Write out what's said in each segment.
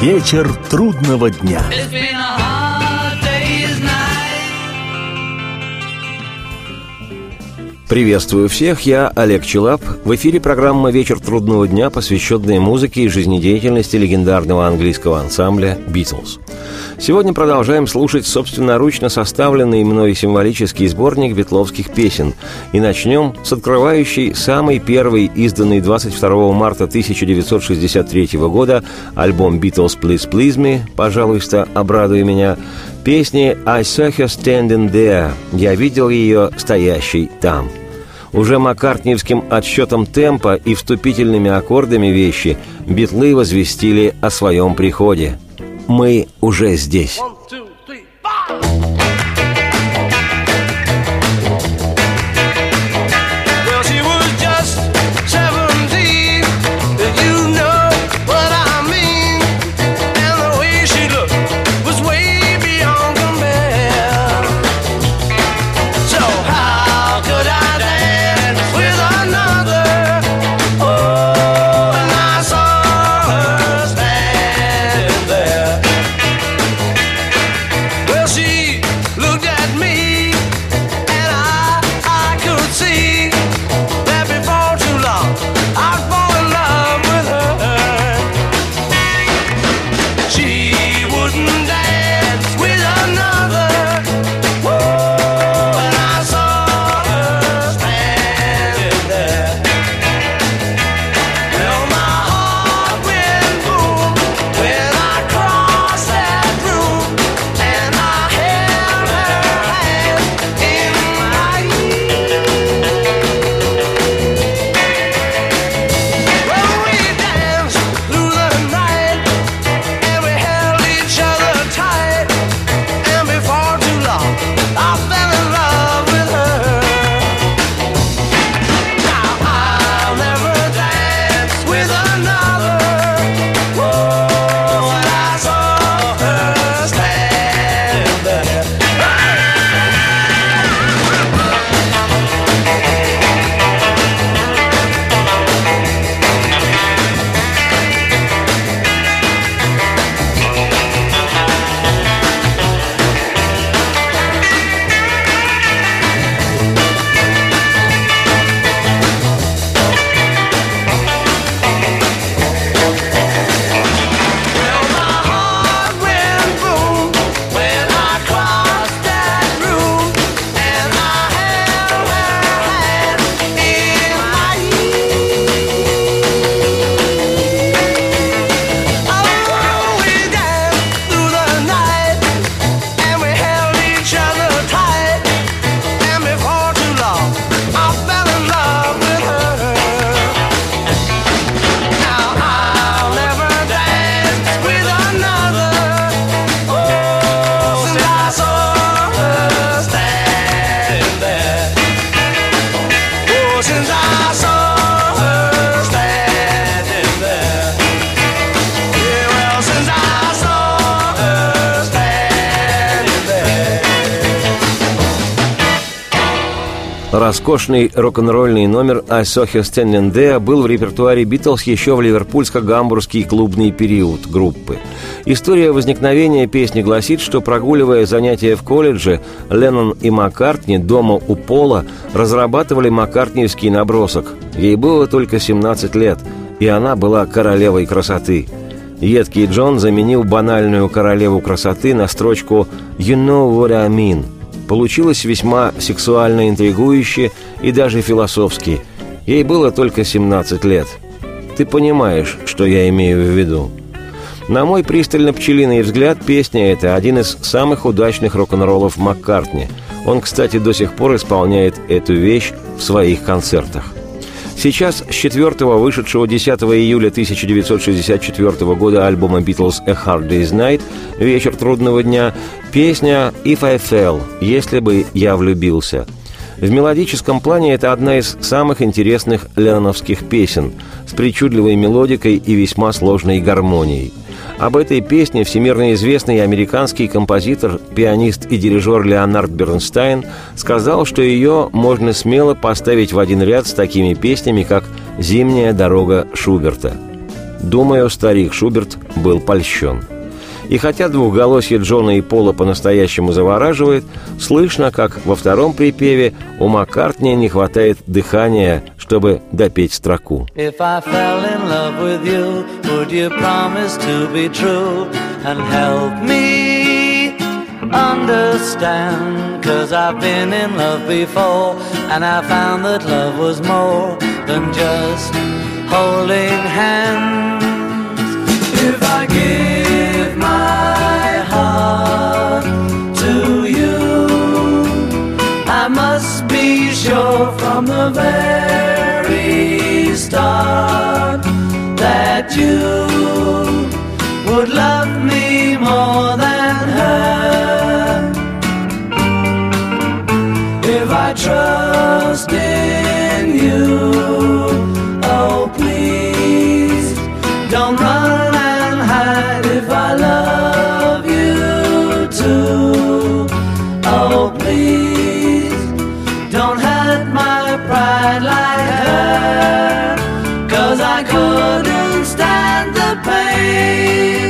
Вечер трудного дня. Приветствую всех, я Олег Челап. В эфире программа «Вечер трудного дня», посвященная музыке и жизнедеятельности легендарного английского ансамбля «Битлз». Сегодня продолжаем слушать собственноручно составленный мной символический сборник битловских песен. И начнем с открывающей самый первый, изданный 22 марта 1963 года, альбом «Beatles Please Please Me», «Пожалуйста, обрадуй меня», песни «I saw her standing there» «Я видел ее стоящей там». Уже маккартниевским отсчетом темпа и вступительными аккордами вещи битлы возвестили о своем приходе. Мы уже здесь. Роскошный рок-н-ролльный номер «I saw her standing there» был в репертуаре «Битлз» еще в ливерпульско-гамбургский клубный период группы. История возникновения песни гласит, что, прогуливая занятия в колледже, Леннон и Маккартни дома у Пола разрабатывали маккартниевский набросок. Ей было только 17 лет, и она была королевой красоты. Едкий Джон заменил банальную королеву красоты на строчку «You know what I mean», Получилось весьма сексуально интригующе и даже философски. Ей было только 17 лет. Ты понимаешь, что я имею в виду. На мой пристально пчелиный взгляд, песня эта один из самых удачных рок-н-роллов Маккартни. Он, кстати, до сих пор исполняет эту вещь в своих концертах. Сейчас с четвертого вышедшего 10 июля 1964 года альбома Beatles «A Hard Day's Night» «Вечер трудного дня» песня «If I Fell» «Если бы я влюбился». В мелодическом плане это одна из самых интересных ленноновских песен с причудливой мелодикой и весьма сложной гармонией – об этой песне всемирно известный американский композитор, пианист и дирижер Леонард Бернстайн сказал, что ее можно смело поставить в один ряд с такими песнями, как «Зимняя дорога Шуберта». Думаю, старик Шуберт был польщен. И хотя двухголосье Джона и Пола по-настоящему завораживает, слышно, как во втором припеве у Маккартни не хватает дыхания, чтобы допеть строку. Understand? Cause I've been in love before and I found that love was more than just holding hands. Sure from the very start that you would love me more than her. If I trust in you. Oh, pain.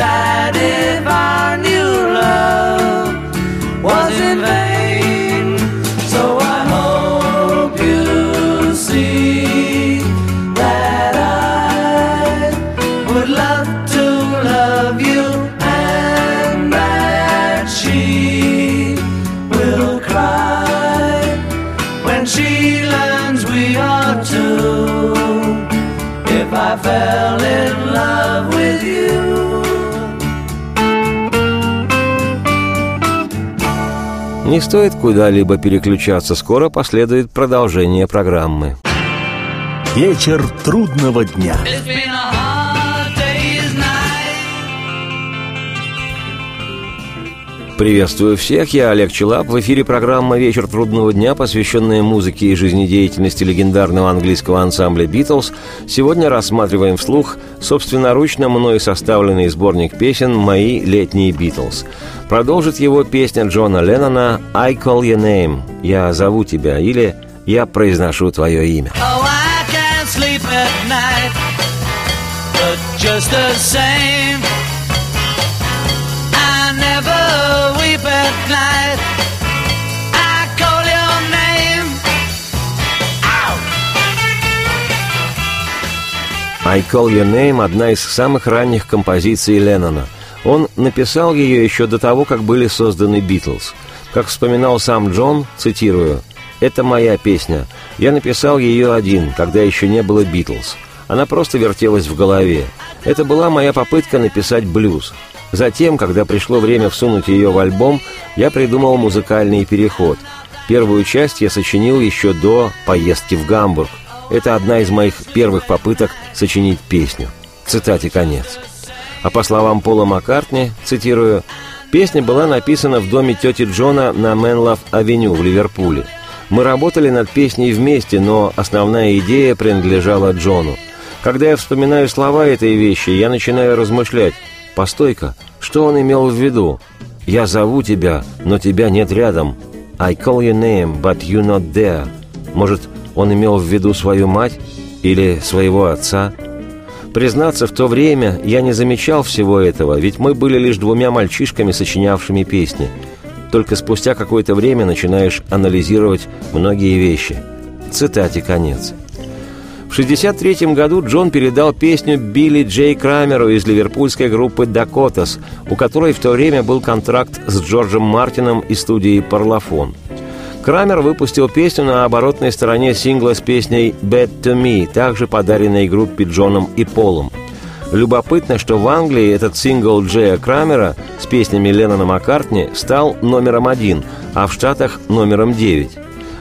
decided Не стоит куда-либо переключаться, скоро последует продолжение программы. Вечер трудного дня. Приветствую всех, я Олег Челап. В эфире программа «Вечер трудного дня», посвященная музыке и жизнедеятельности легендарного английского ансамбля «Битлз». Сегодня рассматриваем вслух собственноручно мной составленный сборник песен «Мои летние Битлз». Продолжит его песня Джона Леннона «I call your name» – «Я зову тебя» или «Я произношу твое имя». Oh, I Call Your Name – одна из самых ранних композиций Леннона. Он написал ее еще до того, как были созданы «Битлз». Как вспоминал сам Джон, цитирую, «Это моя песня. Я написал ее один, когда еще не было «Битлз». Она просто вертелась в голове. Это была моя попытка написать блюз. Затем, когда пришло время всунуть ее в альбом, я придумал музыкальный переход. Первую часть я сочинил еще до поездки в Гамбург. Это одна из моих первых попыток сочинить песню. Цитате конец. А по словам Пола Маккартни, цитирую, «Песня была написана в доме тети Джона на Менлав-авеню в Ливерпуле. Мы работали над песней вместе, но основная идея принадлежала Джону. Когда я вспоминаю слова этой вещи, я начинаю размышлять, Постой-ка, что он имел в виду? «Я зову тебя, но тебя нет рядом». «I call your name, but you not there». Может, он имел в виду свою мать или своего отца? Признаться, в то время я не замечал всего этого, ведь мы были лишь двумя мальчишками, сочинявшими песни. Только спустя какое-то время начинаешь анализировать многие вещи. Цитате конец. В 1963 году Джон передал песню Билли Джей Крамеру из ливерпульской группы «Дакотас», у которой в то время был контракт с Джорджем Мартином из студии «Парлофон». Крамер выпустил песню на оборотной стороне сингла с песней «Bad to Me», также подаренной группе Джоном и Полом. Любопытно, что в Англии этот сингл Джея Крамера с песнями Леннона Маккартни стал номером один, а в Штатах – номером девять.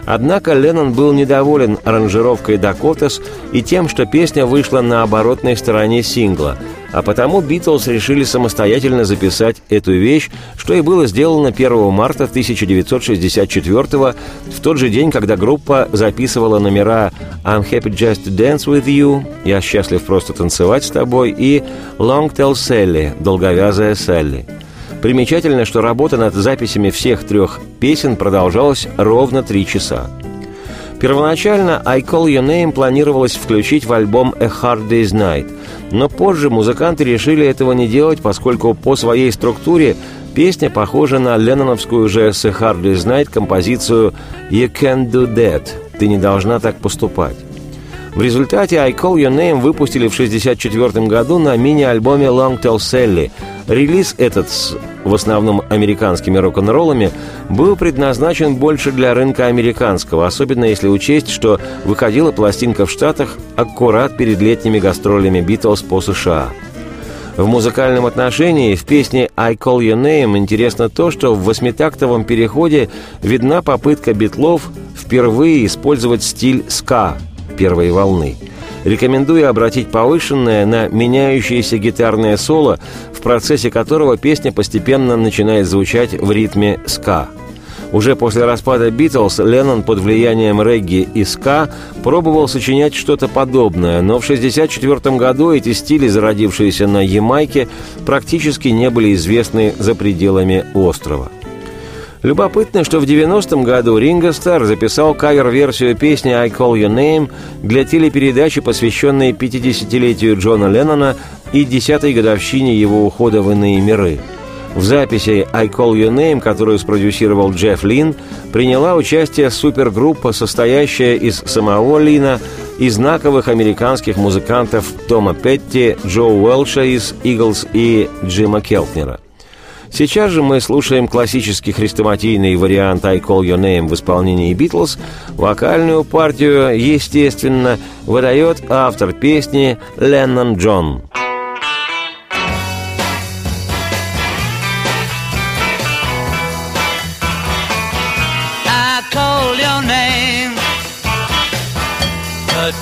Однако Леннон был недоволен аранжировкой «Дакотас» и тем, что песня вышла на оборотной стороне сингла, а потому «Битлз» решили самостоятельно записать эту вещь, что и было сделано 1 марта 1964 в тот же день, когда группа записывала номера «I'm happy just to dance with you», «Я счастлив просто танцевать с тобой» и «Long tell Sally», «Долговязая Салли». Примечательно, что работа над записями всех трех песен продолжалась ровно три часа. Первоначально «I Call Your Name» планировалось включить в альбом «A Hard Day's Night», но позже музыканты решили этого не делать, поскольку по своей структуре песня похожа на ленноновскую же «A Hard Day's Night» композицию «You Can't Do That» – «Ты не должна так поступать». В результате «I Call Your Name» выпустили в 1964 году на мини-альбоме «Long Tall Sally». Релиз этот с в основном американскими рок-н-роллами был предназначен больше для рынка американского, особенно если учесть, что выходила пластинка в Штатах аккурат перед летними гастролями «Битлз» по США. В музыкальном отношении в песне «I Call Your Name» интересно то, что в восьмитактовом переходе видна попытка битлов впервые использовать стиль ска первой волны. Рекомендую обратить повышенное на меняющееся гитарное соло, в процессе которого песня постепенно начинает звучать в ритме ска. Уже после распада «Битлз» Леннон под влиянием регги и ска пробовал сочинять что-то подобное, но в 1964 году эти стили, зародившиеся на Ямайке, практически не были известны за пределами острова. Любопытно, что в 90-м году Ринго Стар записал кавер-версию песни «I Call Your Name» для телепередачи, посвященной 50-летию Джона Леннона и 10-й годовщине его ухода в иные миры. В записи «I Call Your Name», которую спродюсировал Джефф Лин, приняла участие супергруппа, состоящая из самого Лина и знаковых американских музыкантов Тома Петти, Джо Уэлша из «Иглс» и Джима Келтнера – Сейчас же мы слушаем классический хрестоматийный вариант «I Call Your Name» в исполнении «Битлз». Вокальную партию, естественно, выдает автор песни Леннон Джон.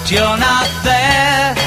you're not there.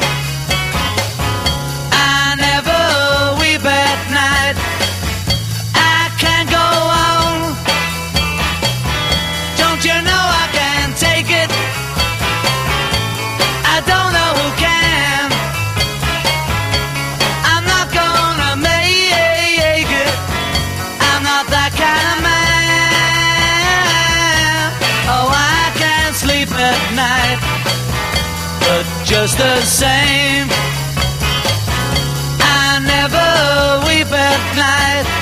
Just the same, I never weep at night.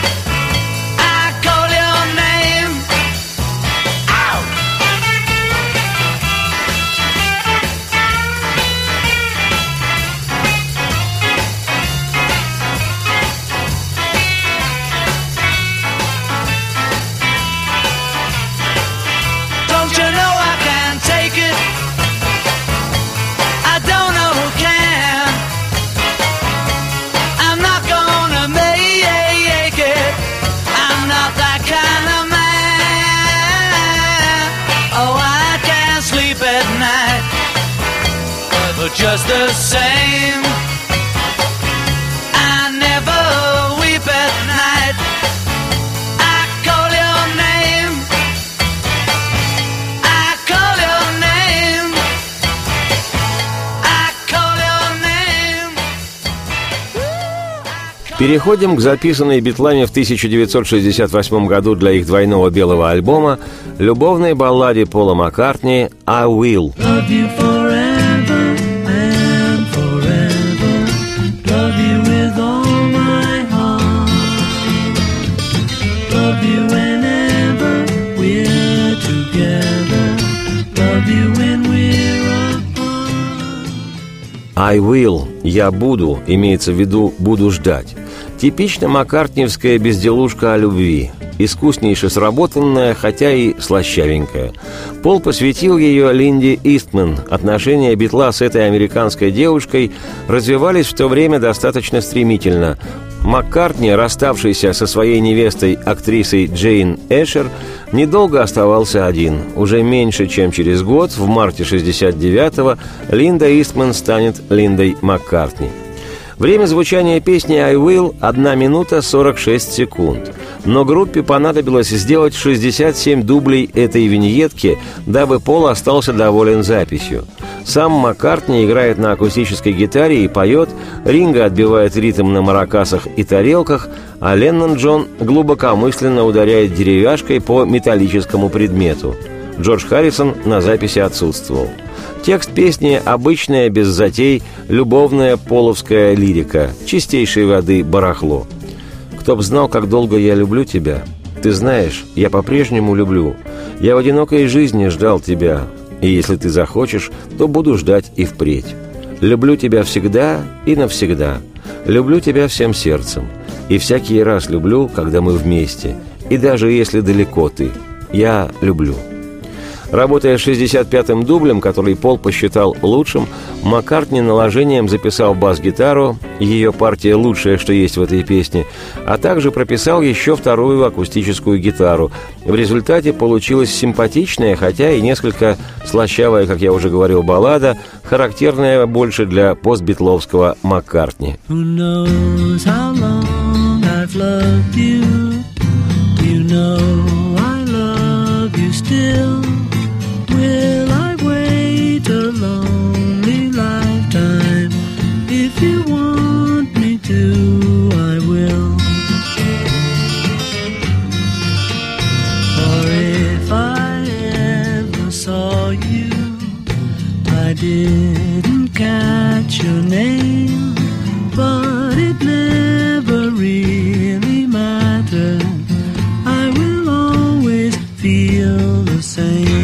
But just the same, I never weep at night. I call your name. I call your name. I call your name. Переходим к записанной битлами в 1968 году для их двойного белого альбома любовной балладе Пола Маккартни «I Will». I will, я буду, имеется в виду буду ждать. Типично маккартниевская безделушка о любви, искуснейше сработанная, хотя и слащавенькая. Пол посвятил ее Линде Истман. Отношения Битла с этой американской девушкой развивались в то время достаточно стремительно. Маккартни, расставшийся со своей невестой, актрисой Джейн Эшер, недолго оставался один. Уже меньше, чем через год, в марте 69-го, Линда Истман станет Линдой Маккартни. Время звучания песни «I Will» – 1 минута 46 секунд. Но группе понадобилось сделать 67 дублей этой виньетки, дабы Пол остался доволен записью. Сам Маккартни играет на акустической гитаре и поет, Ринга отбивает ритм на маракасах и тарелках, а Леннон Джон глубокомысленно ударяет деревяшкой по металлическому предмету. Джордж Харрисон на записи отсутствовал. Текст песни обычная, без затей, любовная половская лирика, чистейшей воды барахло. «Кто б знал, как долго я люблю тебя? Ты знаешь, я по-прежнему люблю. Я в одинокой жизни ждал тебя, и если ты захочешь, то буду ждать и впредь. Люблю тебя всегда и навсегда. Люблю тебя всем сердцем. И всякий раз люблю, когда мы вместе. И даже если далеко ты. Я люблю». Работая с 65-м дублем, который Пол посчитал лучшим, Маккартни наложением записал бас-гитару, ее партия лучшая, что есть в этой песне, а также прописал еще вторую акустическую гитару. В результате получилась симпатичная, хотя и несколько слащавая, как я уже говорил, баллада, характерная больше для постбитловского Маккартни. Still. Will I wait a lonely lifetime? If you want me to, I will. For if I ever saw you, I didn't catch your name, but it never really mattered. I will always feel the same.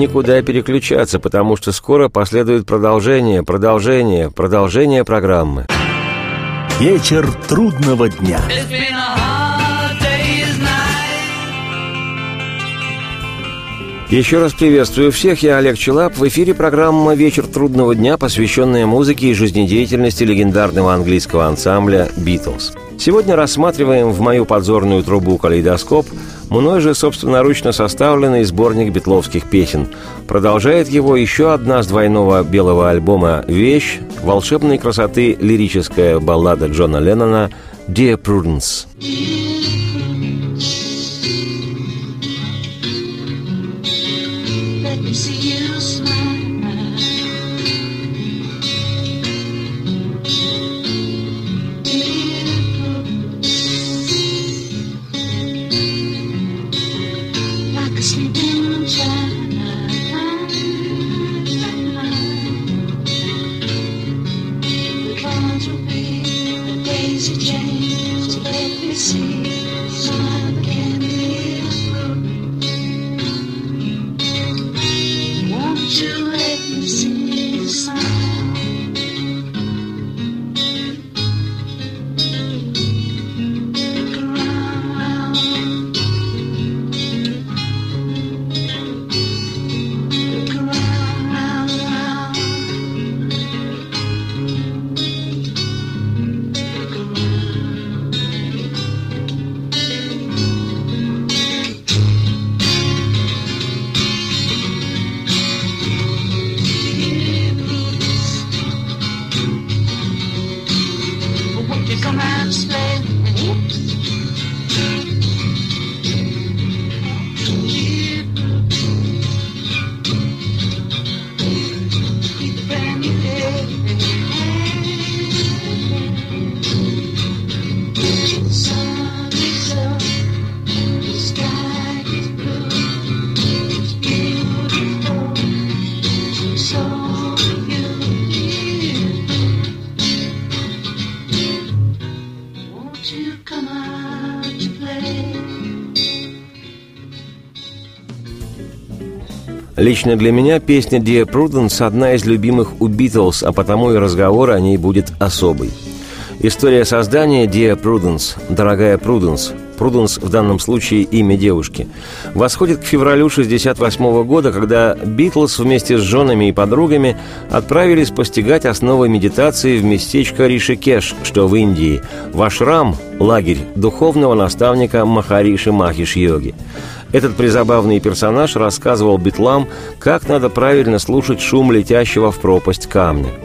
Никуда переключаться, потому что скоро последует продолжение, продолжение, продолжение программы. Вечер трудного дня. Еще раз приветствую всех, я Олег Челап. В эфире программа «Вечер трудного дня», посвященная музыке и жизнедеятельности легендарного английского ансамбля «Битлз». Сегодня рассматриваем в мою подзорную трубу калейдоскоп мной же собственноручно составленный сборник битловских песен. Продолжает его еще одна с двойного белого альбома «Вещь» волшебной красоты лирическая баллада Джона Леннона «Dear Prudence». Лично для меня песня «Dear Prudence» одна из любимых у Битлз, а потому и разговор о ней будет особый. История создания «Dear Prudence» – «Дорогая Пруденс» Пруденс в данном случае имя девушки, восходит к февралю 1968 года, когда Битлз вместе с женами и подругами отправились постигать основы медитации в местечко Ришикеш, что в Индии, в Ашрам, лагерь духовного наставника Махариши Махиш-йоги. Этот призабавный персонаж рассказывал битлам, как надо правильно слушать шум летящего в пропасть камня –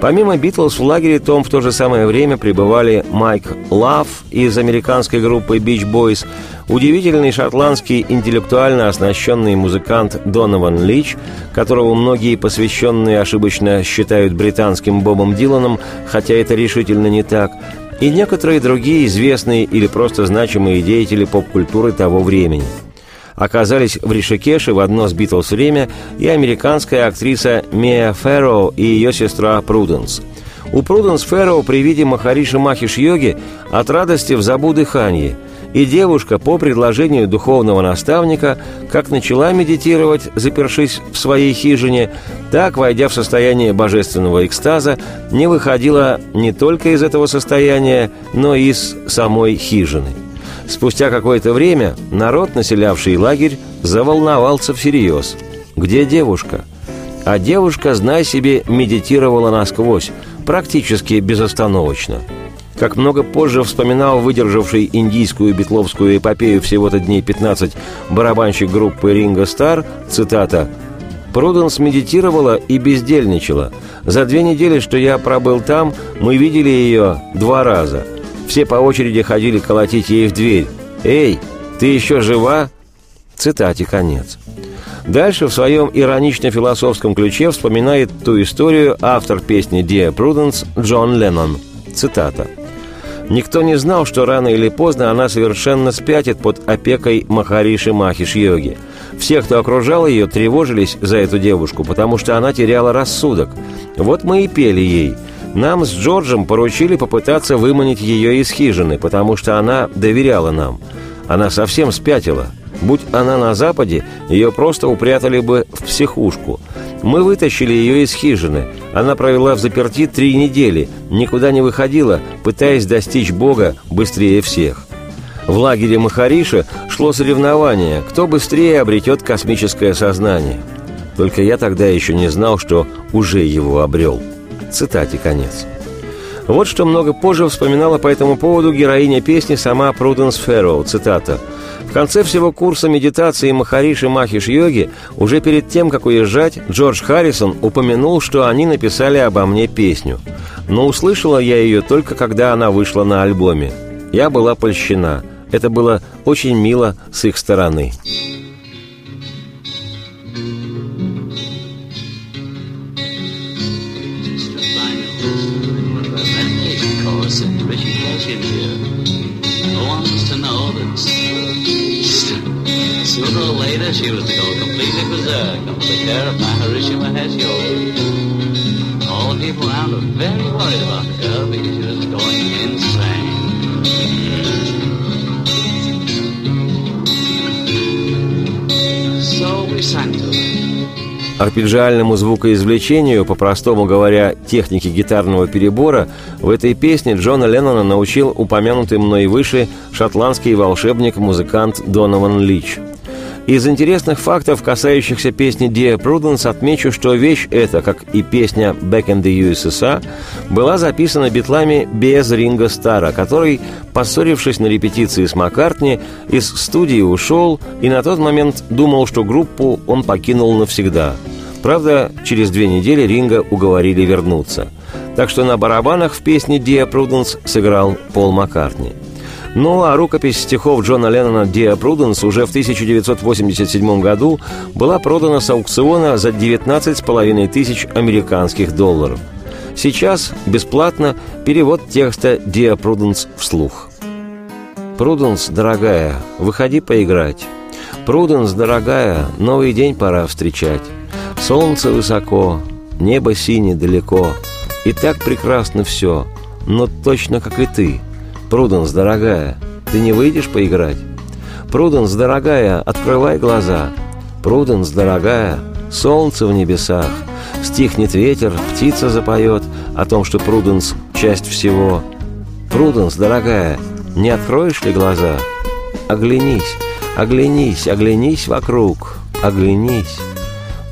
Помимо Битлз в лагере Том в то же самое время пребывали Майк Лав из американской группы Beach Boys, удивительный шотландский интеллектуально оснащенный музыкант Донован Лич, которого многие посвященные ошибочно считают британским Бобом Диланом, хотя это решительно не так, и некоторые другие известные или просто значимые деятели поп-культуры того времени – оказались в Ришикеше в одно с Битлз время и американская актриса Мия Ферроу и ее сестра Пруденс. У Пруденс Ферроу при виде Махариши Махиш-йоги от радости в забу дыхание, и девушка по предложению духовного наставника как начала медитировать, запершись в своей хижине, так, войдя в состояние божественного экстаза, не выходила не только из этого состояния, но и из самой хижины – Спустя какое-то время народ, населявший лагерь, заволновался всерьез. Где девушка? А девушка, знай себе, медитировала насквозь, практически безостановочно. Как много позже вспоминал выдержавший индийскую битловскую эпопею всего-то дней 15 барабанщик группы «Ринго Стар», цитата, «Пруденс медитировала и бездельничала. За две недели, что я пробыл там, мы видели ее два раза – все по очереди ходили колотить ей в дверь. «Эй, ты еще жива?» Цитате конец. Дальше в своем иронично-философском ключе вспоминает ту историю автор песни «Dear Prudence» Джон Леннон. Цитата. Никто не знал, что рано или поздно она совершенно спятит под опекой Махариши Махиш-йоги. Все, кто окружал ее, тревожились за эту девушку, потому что она теряла рассудок. Вот мы и пели ей – нам с Джорджем поручили попытаться выманить ее из хижины, потому что она доверяла нам. Она совсем спятила. Будь она на Западе, ее просто упрятали бы в психушку. Мы вытащили ее из хижины. Она провела в заперти три недели, никуда не выходила, пытаясь достичь Бога быстрее всех. В лагере Махариша шло соревнование, кто быстрее обретет космическое сознание. Только я тогда еще не знал, что уже его обрел. Цитате конец. Вот что много позже вспоминала по этому поводу героиня песни сама Пруденс Фэрроу, цитата. В конце всего курса медитации Махариши Махиш-йоги, уже перед тем, как уезжать, Джордж Харрисон упомянул, что они написали обо мне песню. Но услышала я ее только когда она вышла на альбоме. Я была польщена. Это было очень мило с их стороны. She was to completely berserk under the of Maharishi Mahesh Yogi. All the people around were very worried about the girl because she was going insane. So we sang to her. Арпеджиальному звукоизвлечению, по-простому говоря, технике гитарного перебора, в этой песне Джона Леннона научил упомянутый мной выше шотландский волшебник-музыкант Донован Лич. Из интересных фактов, касающихся песни Dear Prudence, отмечу, что вещь эта, как и песня Back in the USSR, была записана битлами без Ринга Стара, который, поссорившись на репетиции с Маккартни, из студии ушел и на тот момент думал, что группу он покинул навсегда. Правда, через две недели Ринга уговорили вернуться. Так что на барабанах в песне Dear Prudence сыграл Пол Маккартни – ну а рукопись стихов Джона Леннона «Диа Пруденс» уже в 1987 году была продана с аукциона за 19,5 тысяч американских долларов. Сейчас бесплатно перевод текста «Диа Пруденс» вслух. «Пруденс, дорогая, выходи поиграть. Пруденс, дорогая, новый день пора встречать. Солнце высоко, небо синее далеко. И так прекрасно все, но точно как и ты – «Пруденс, дорогая, ты не выйдешь поиграть?» «Пруденс, дорогая, открывай глаза!» Пруденс, дорогая, солнце в небесах, стихнет ветер, птица запоет о том, что Пруденс — часть всего. Пруденс, дорогая, не откроешь ли глаза? Оглянись, оглянись, оглянись вокруг, оглянись.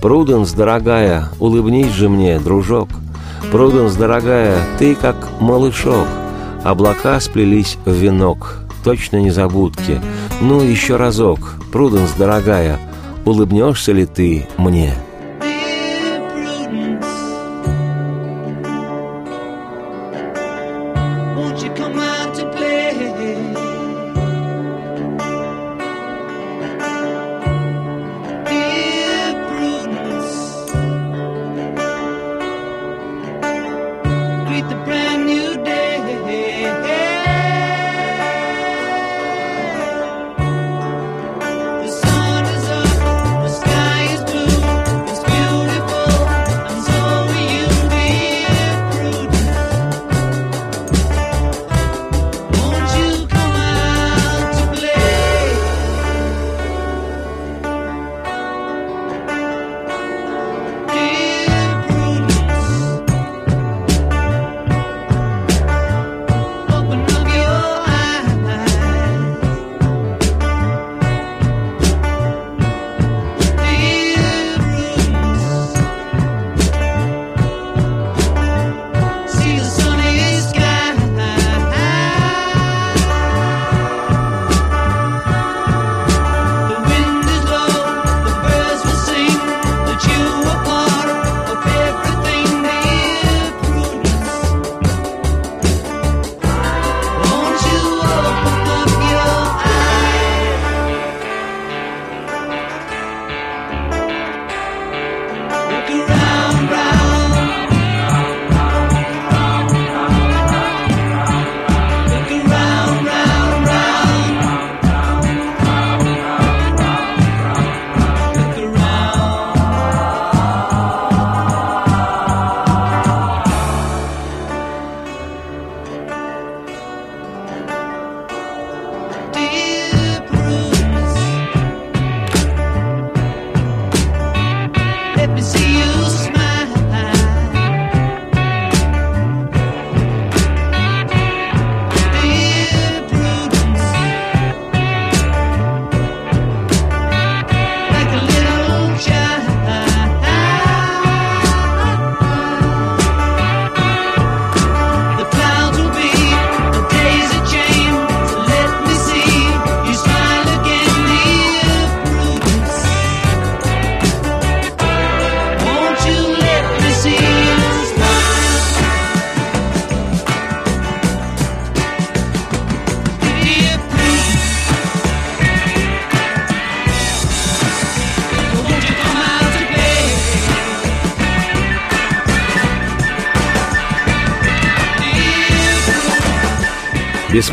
Пруденс, дорогая, улыбнись же мне, дружок. Пруденс, дорогая, ты как малышок. Облака сплелись в венок, точно незабудки. Ну, еще разок, Пруденс, дорогая, улыбнешься ли ты мне?»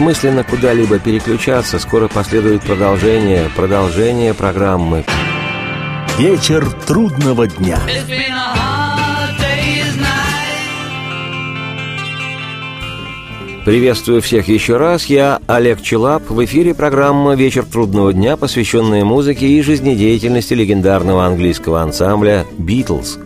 Бессмысленно куда-либо переключаться, скоро последует продолжение, продолжение программы. Вечер трудного дня. Приветствую всех еще раз, я Олег Челап. В эфире программа «Вечер трудного дня», посвященная музыке и жизнедеятельности легендарного английского ансамбля «Битлз».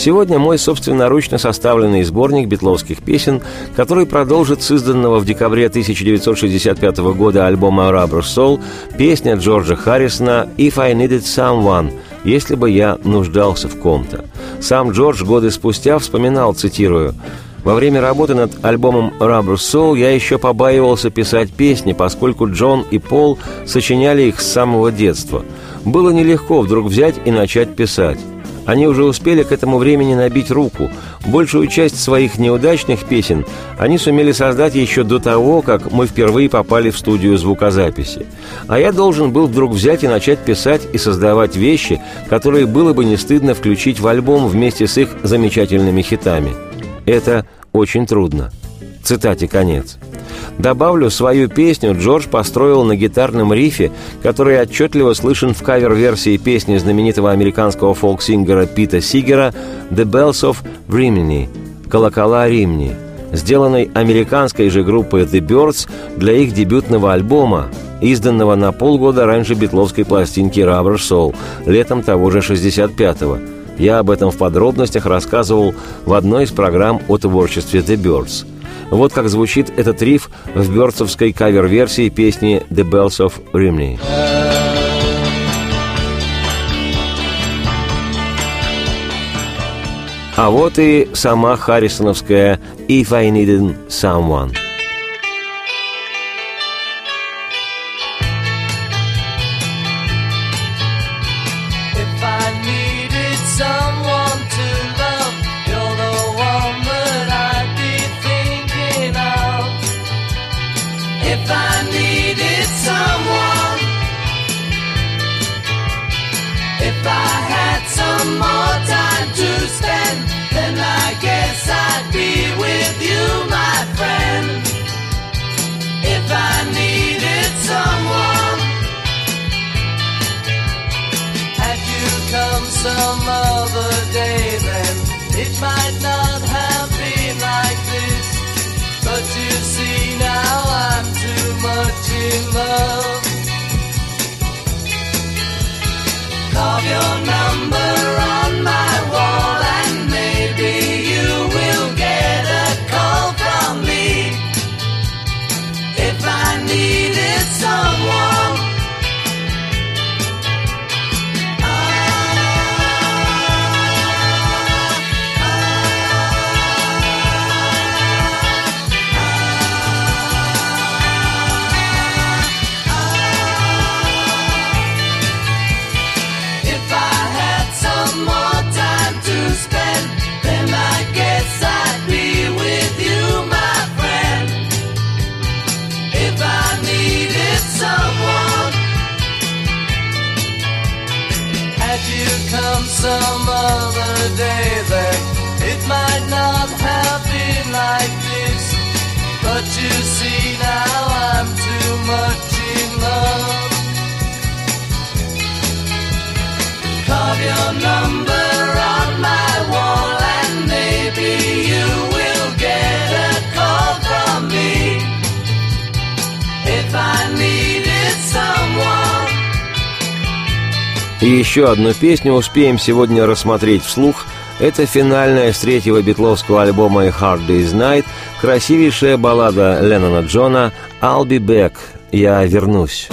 Сегодня мой собственноручно составленный сборник битловских песен, который продолжит с изданного в декабре 1965 года альбома «Rubber Soul» песня Джорджа Харрисона «If I Needed Someone», «Если бы я нуждался в ком-то». Сам Джордж годы спустя вспоминал, цитирую, во время работы над альбомом «Rubber Soul» я еще побаивался писать песни, поскольку Джон и Пол сочиняли их с самого детства. Было нелегко вдруг взять и начать писать. Они уже успели к этому времени набить руку. Большую часть своих неудачных песен они сумели создать еще до того, как мы впервые попали в студию звукозаписи. А я должен был вдруг взять и начать писать и создавать вещи, которые было бы не стыдно включить в альбом вместе с их замечательными хитами. Это очень трудно. Цитате конец. Добавлю, свою песню Джордж построил на гитарном рифе, который отчетливо слышен в кавер-версии песни знаменитого американского фолк-сингера Пита Сигера «The Bells of Rimini» – «Колокола Римни», сделанной американской же группой The Birds для их дебютного альбома изданного на полгода раньше битловской пластинки «Rubber Soul» летом того же 65-го. Я об этом в подробностях рассказывал в одной из программ о творчестве The Birds. Вот как звучит этот риф в бёрдсовской кавер-версии песни «The Bells of Rimney». А вот и сама Харрисоновская «If I Needed Someone». Some other day, then it might not have been like this. But you see now I'm too much in love. Carve your number on my одну песню успеем сегодня рассмотреть вслух. Это финальная с третьего битловского альбома «A Hard Day's Night» красивейшая баллада Леннона Джона «I'll be back» «Я вернусь».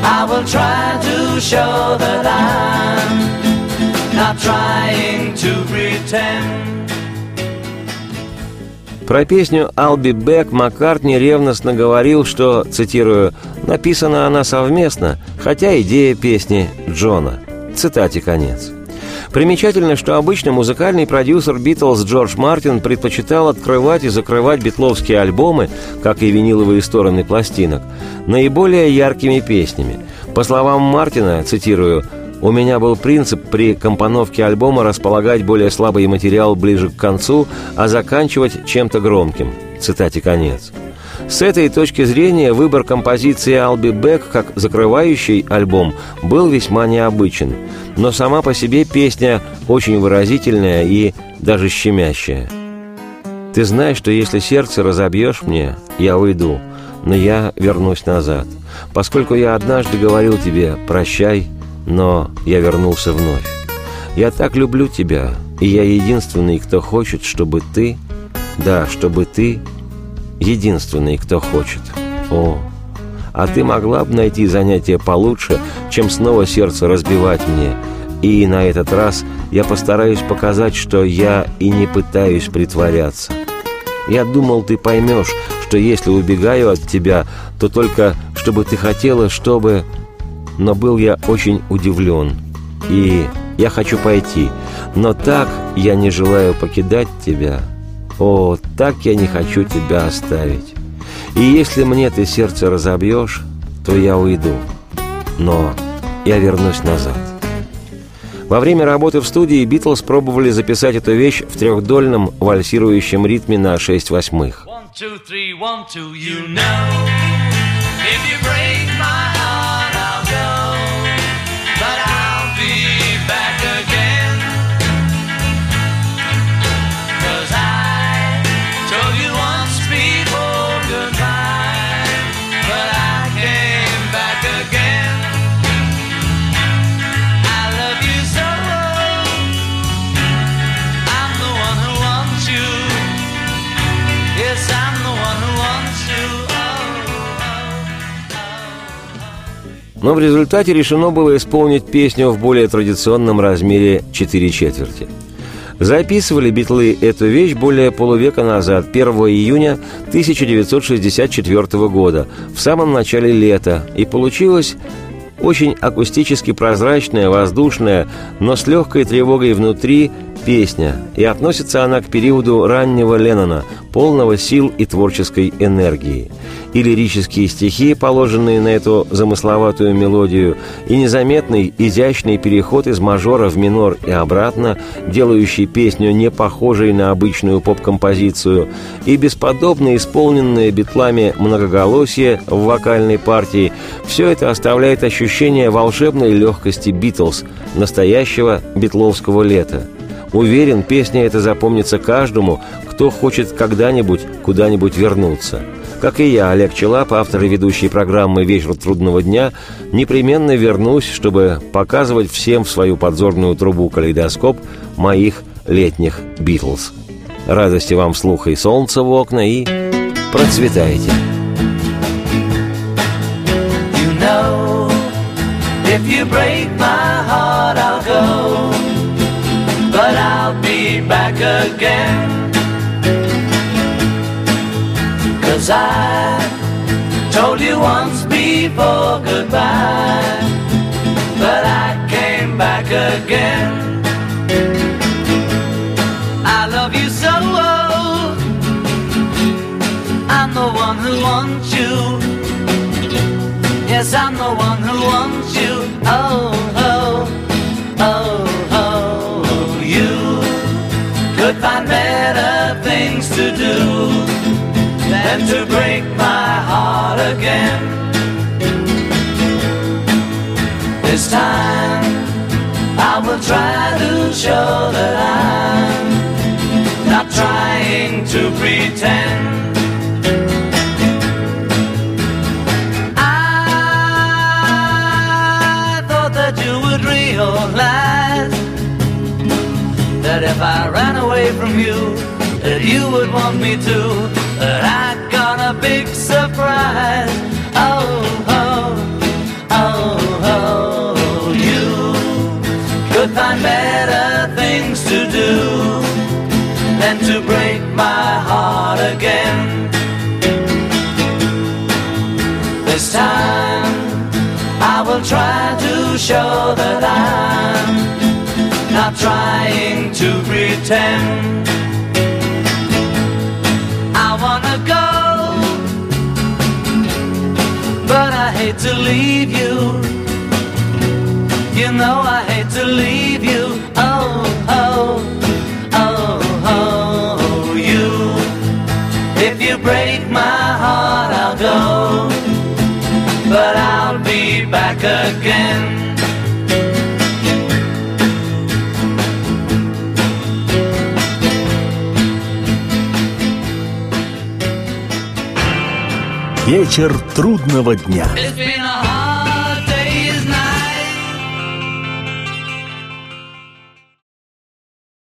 I show that I'm Про песню «I'll be back» Маккартни ревностно говорил, что, цитирую, «написана она совместно, хотя идея песни Джона». Цитате конец. Примечательно, что обычно музыкальный продюсер Битлз Джордж Мартин предпочитал открывать и закрывать битловские альбомы, как и виниловые стороны пластинок, наиболее яркими песнями. По словам Мартина, цитирую, «У меня был принцип при компоновке альбома располагать более слабый материал ближе к концу, а заканчивать чем-то громким». Цитате конец. С этой точки зрения выбор композиции «I'll be back» как закрывающий альбом был весьма необычен, но сама по себе песня очень выразительная и даже щемящая. «Ты знаешь, что если сердце разобьешь мне, я уйду, но я вернусь назад, поскольку я однажды говорил тебе «прощай», но я вернулся вновь. Я так люблю тебя, и я единственный, кто хочет, чтобы ты, да, чтобы ты единственный, кто хочет. О, а ты могла бы найти занятие получше, чем снова сердце разбивать мне. И на этот раз я постараюсь показать, что я и не пытаюсь притворяться. Я думал, ты поймешь, что если убегаю от тебя, то только чтобы ты хотела, чтобы... Но был я очень удивлен. И я хочу пойти. Но так я не желаю покидать тебя. О, так я не хочу тебя оставить. И если мне ты сердце разобьешь, то я уйду. Но я вернусь назад. Во время работы в студии Битлз пробовали записать эту вещь в трехдольном вальсирующем ритме на 6 восьмых. One, two, three, one, two, you know. Но в результате решено было исполнить песню в более традиционном размере 4 четверти. Записывали битлы эту вещь более полувека назад, 1 июня 1964 года, в самом начале лета, и получилось очень акустически прозрачная, воздушная, но с легкой тревогой внутри песня, и относится она к периоду раннего Леннона, полного сил и творческой энергии. И лирические стихи, положенные на эту замысловатую мелодию, и незаметный, изящный переход из мажора в минор и обратно, делающий песню не похожей на обычную поп-композицию, и бесподобно исполненное битлами многоголосие в вокальной партии, все это оставляет ощущение волшебной легкости Битлз, настоящего битловского лета. Уверен, песня эта запомнится каждому, кто хочет когда-нибудь куда-нибудь вернуться. Как и я, Олег Челап, автор и ведущий программы «Вечер трудного дня», непременно вернусь, чтобы показывать всем в свою подзорную трубу калейдоскоп моих летних «Битлз». Радости вам слуха и солнца в окна, и процветайте! You know, if you break again. Cause I told you once before goodbye. But I came back again. I love you so. well. I'm the one who wants you. Yes, I'm the one who wants you. Oh, oh, find better things to do than to break my heart again. This time I will try to show that I'm not trying to pretend. If I ran away from you, that you would want me to. That I got a big surprise. Oh, oh, oh, oh, you could find better things to do than to break my heart again. This time I will try to show that I'm not trying to pretend. I wanna go, but I hate to leave you. You know I hate to leave you. Oh, oh, oh, oh, you. If you break my heart, I'll go but I'll be back again. Вечер трудного дня.